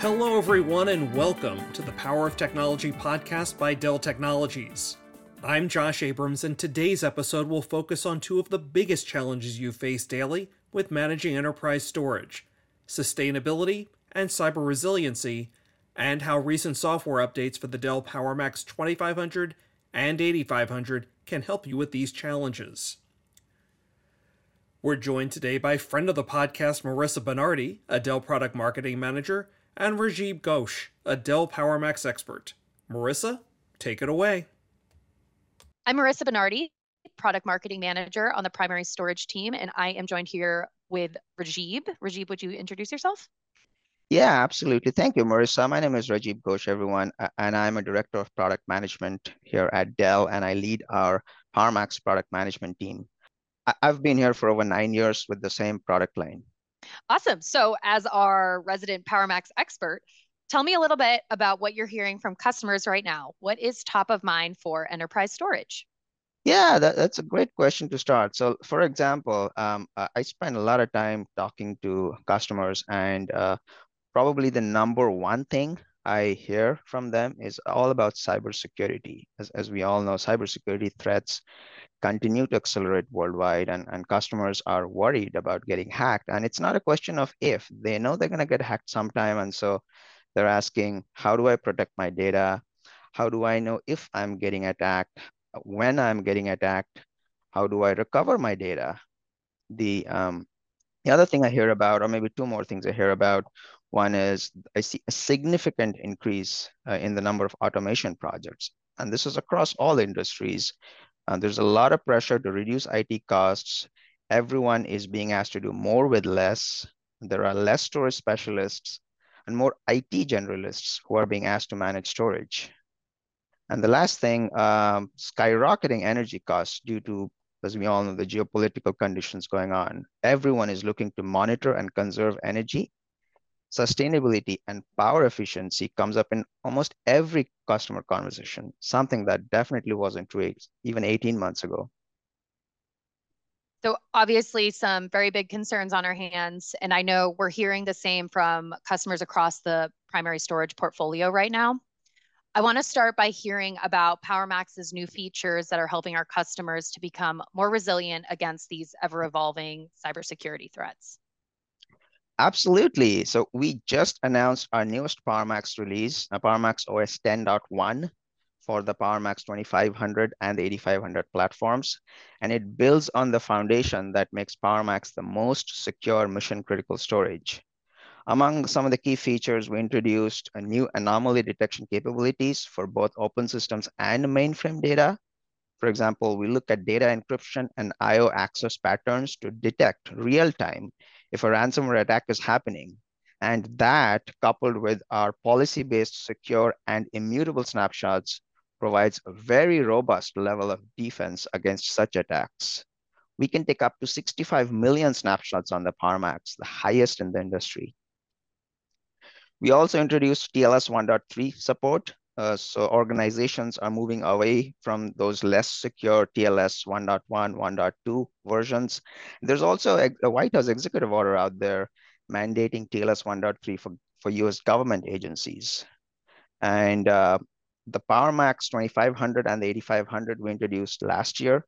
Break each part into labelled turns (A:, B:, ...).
A: Hello, everyone, and welcome to the Power of Technology podcast by Dell Technologies. I'm Josh Abrams, and today's episode will focus on two of the biggest challenges you face daily with managing enterprise storage sustainability and cyber resiliency, and how recent software updates for the Dell PowerMax 2500 and 8500 can help you with these challenges. We're joined today by friend of the podcast, Marissa Bonardi, a Dell product marketing manager and Rajib Ghosh, a Dell PowerMax expert. Marissa, take it away.
B: I'm Marissa Bonardi, product marketing manager on the primary storage team, and I am joined here with Rajib. Rajib, would you introduce yourself?
C: Yeah, absolutely. Thank you, Marissa. My name is Rajib Ghosh, everyone, and I'm a director of product management here at Dell, and I lead our PowerMax product management team. I've been here for over nine years with the same product line.
B: Awesome. So, as our resident PowerMax expert, tell me a little bit about what you're hearing from customers right now. What is top of mind for enterprise storage?
C: Yeah, that, that's a great question to start. So, for example, um, I spend a lot of time talking to customers, and uh, probably the number one thing I hear from them is all about cybersecurity. As, as we all know, cybersecurity threats continue to accelerate worldwide and, and customers are worried about getting hacked. And it's not a question of if, they know they're going to get hacked sometime. And so they're asking, how do I protect my data? How do I know if I'm getting attacked? When I'm getting attacked? How do I recover my data? The, um, the other thing I hear about, or maybe two more things I hear about, one is I see a significant increase uh, in the number of automation projects. And this is across all industries. Uh, there's a lot of pressure to reduce IT costs. Everyone is being asked to do more with less. There are less storage specialists and more IT generalists who are being asked to manage storage. And the last thing, um, skyrocketing energy costs due to, as we all know, the geopolitical conditions going on. Everyone is looking to monitor and conserve energy sustainability and power efficiency comes up in almost every customer conversation, something that definitely wasn't true even 18 months ago.
B: So obviously some very big concerns on our hands. And I know we're hearing the same from customers across the primary storage portfolio right now. I want to start by hearing about PowerMax's new features that are helping our customers to become more resilient against these ever evolving cybersecurity threats.
C: Absolutely. So we just announced our newest PowerMax release, uh, PowerMax OS 10.1 for the PowerMax 2500 and the 8500 platforms. And it builds on the foundation that makes PowerMax the most secure mission critical storage. Among some of the key features, we introduced a new anomaly detection capabilities for both open systems and mainframe data. For example, we look at data encryption and IO access patterns to detect real time if a ransomware attack is happening. And that, coupled with our policy-based secure and immutable snapshots, provides a very robust level of defense against such attacks. We can take up to 65 million snapshots on the PowerMax, the highest in the industry. We also introduced TLS 1.3 support. Uh, so organizations are moving away from those less secure TLS 1.1, 1.2 versions. There's also a, White House executive order out there mandating TLS 1.3 for, for US government agencies. And uh, the PowerMax 2500 and the 8500 we introduced last year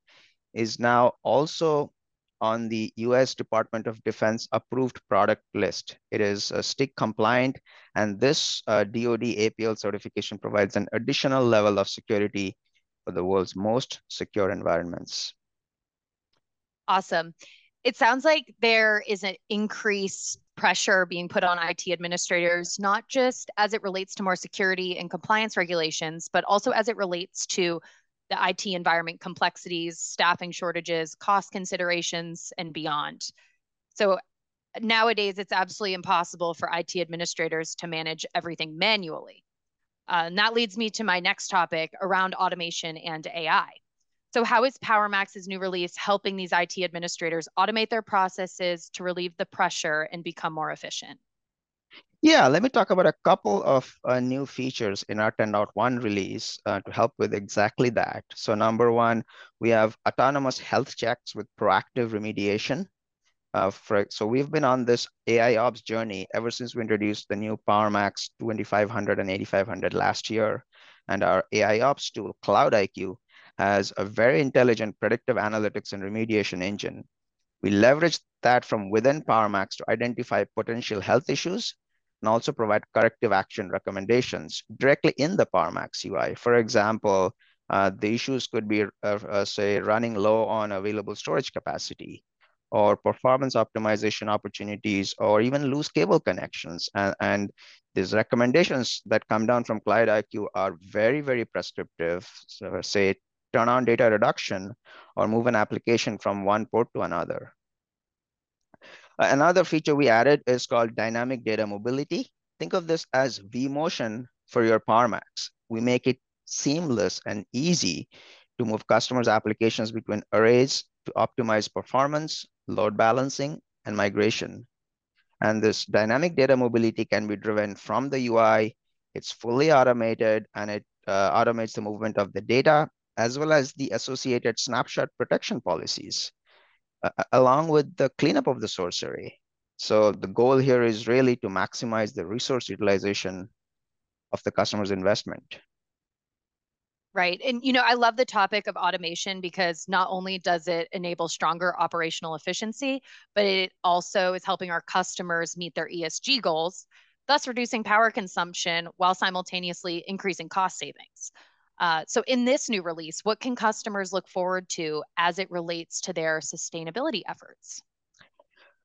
C: is now also on the US Department of Defense approved product list. It is uh, STIG compliant, and this uh, DoD APL certification provides an additional level of security for the world's most secure environments.
B: Awesome. It sounds like there is an increased pressure being put on IT administrators, not just as it relates to more security and compliance regulations, but also as it relates to the IT environment complexities, staffing shortages, cost considerations, and beyond. So nowadays, it's absolutely impossible for IT administrators to manage everything manually. Uh, and that leads me to my next topic around automation and AI. So, how is PowerMax's new release helping these IT administrators automate their processes to relieve the pressure and become more efficient?
C: Yeah, let me talk about a couple of uh, new features in our 10.1 release uh, to help with exactly that. So number one, we have autonomous health checks with proactive remediation. Uh, for, so we've been on this AI ops journey ever since we introduced the new PowerMax 2500 and 8500 last year. And our AI ops tool, CloudIQ, has a very intelligent predictive analytics and remediation engine. We leverage that from within PowerMax to identify potential health issues and also provide corrective action recommendations directly in the PowerMax UI. For example, uh, the issues could be, uh, uh, say, running low on available storage capacity, or performance optimization opportunities, or even loose cable connections. And, and these recommendations that come down from CloudIQ are very, very prescriptive. So say turn on data reduction or move an application from one port to another. Another feature we added is called dynamic data mobility. Think of this as vMotion for your PowerMax. We make it seamless and easy to move customers' applications between arrays to optimize performance, load balancing, and migration. And this dynamic data mobility can be driven from the UI. It's fully automated and it uh, automates the movement of the data as well as the associated snapshot protection policies, along with the cleanup of the source array. So the goal here is really to maximize the resource utilization of the customer's investment.
B: Right. And, you know, I love the topic of automation because not only does it enable stronger operational efficiency, but it also is helping our customers meet their ESG goals, thus reducing power consumption while simultaneously increasing cost savings. Uh, so, in this new release, what can customers look forward to as it relates to their sustainability efforts?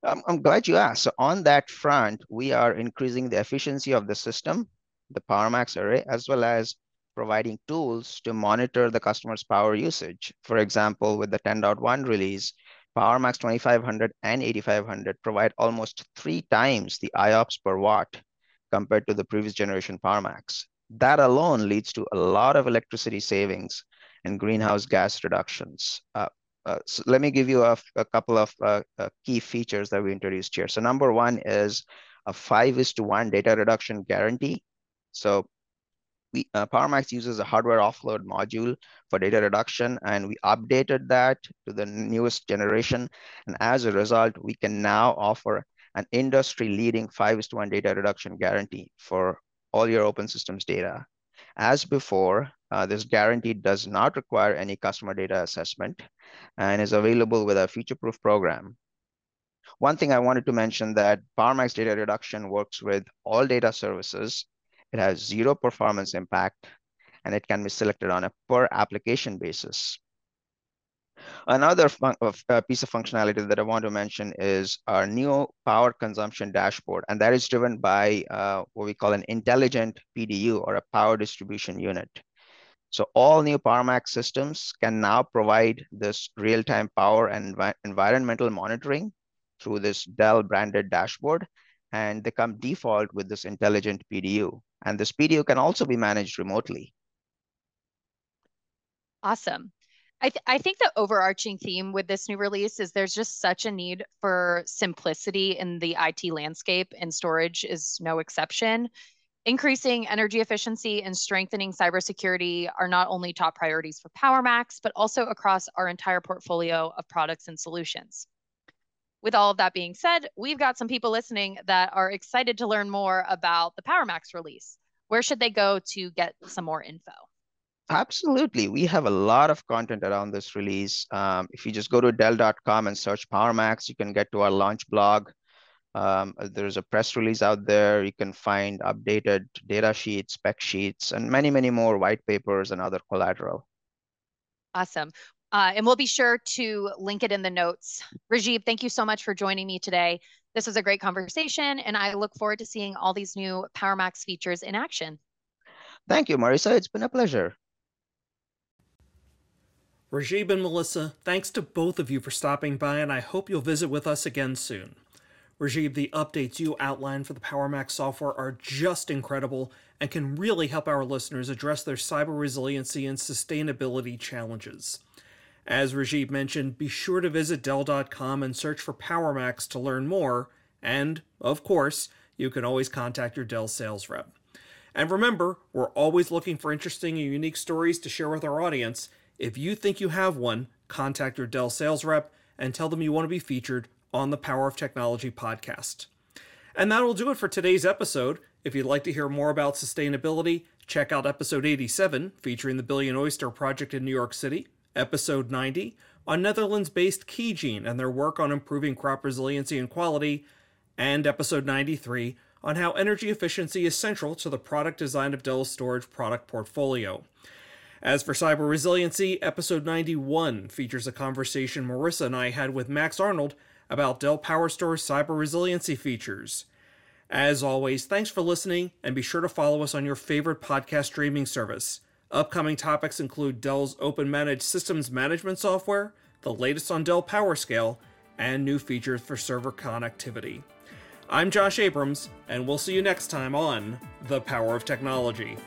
C: Um, I'm glad you asked. So, on that front, we are increasing the efficiency of the system, the PowerMax array, as well as providing tools to monitor the customer's power usage. For example, with the 10.1 release, PowerMax 2500 and 8500 provide almost three times the IOPS per watt compared to the previous generation PowerMax. That alone leads to a lot of electricity savings and greenhouse gas reductions. Uh, uh, so let me give you a, a couple of uh, uh key features that we introduced here. So number one is a five is to one data reduction guarantee. So we, uh, PowerMax uses a hardware offload module for data reduction, and we updated that to the newest generation. And as a result, we can now offer an industry-leading 5 is to 1 data reduction guarantee for all your open systems data. As before, uh, this guarantee does not require any customer data assessment and is available with a future-proof program. One thing I wanted to mention that PowerMax data reduction works with all data services it has zero performance impact, and it can be selected on a per application basis. Another uh, piece of functionality that I want to mention is our new power consumption dashboard, and that is driven by uh, what we call an intelligent PDU or a power distribution unit. So all new PowerMax systems can now provide this real-time power and env environmental monitoring through this Dell branded dashboard, and they come default with this intelligent PDU. And this PDU can also be managed remotely.
B: Awesome. I, th- I think the overarching theme with this new release is there's just such a need for simplicity in the IT landscape, and storage is no exception. Increasing energy efficiency and strengthening cybersecurity are not only top priorities for PowerMax, but also across our entire portfolio of products and solutions with all of that being said, we've got some people listening that are excited to learn more about the PowerMax release. Where should they go to get some more info?
C: Absolutely. We have a lot of content around this release. Um, if you just go to Dell.com and search PowerMax, you can get to our launch blog. Um, there's a press release out there. You can find updated data sheets, spec sheets, and many, many more white papers and other collateral.
B: Awesome. Uh, and we'll be sure to link it in the notes. Rajib, thank you so much for joining me today. This was a great conversation, and I look forward to seeing all these new PowerMax features in action.
C: Thank you, Marissa. It's been a pleasure.
A: Rajib and Melissa, thanks to both of you for stopping by, and I hope you'll visit with us again soon. Rajib, the updates you outlined for the PowerMax software are just incredible and can really help our listeners address their cyber resiliency and sustainability challenges. As Rajib mentioned, be sure to visit Dell.com and search for PowerMax to learn more, and, of course, you can always contact your Dell sales rep. And remember, we're always looking for interesting and unique stories to share with our audience. If you think you have one, contact your Dell sales rep and tell them you want to be featured on the Power of Technology podcast. And that'll do it for today's episode. If you'd like to hear more about sustainability, check out episode 87, featuring the Billion Oyster Project in New York City, episode 90, on Netherlands based Keygene and their work on improving crop resiliency and quality, and episode 93 on how energy efficiency is central to the product design of Dell's storage product portfolio. As for cyber resiliency, episode 91 features a conversation Marissa and I had with Max Arnold about Dell PowerStore's cyber resiliency features. As always, thanks for listening, and be sure to follow us on your favorite podcast streaming service. Upcoming topics include Dell's Open Managed Systems Management software, the latest on Dell PowerScale, and new features for server connectivity. I'm Josh Abrams, and we'll see you next time on The Power of Technology.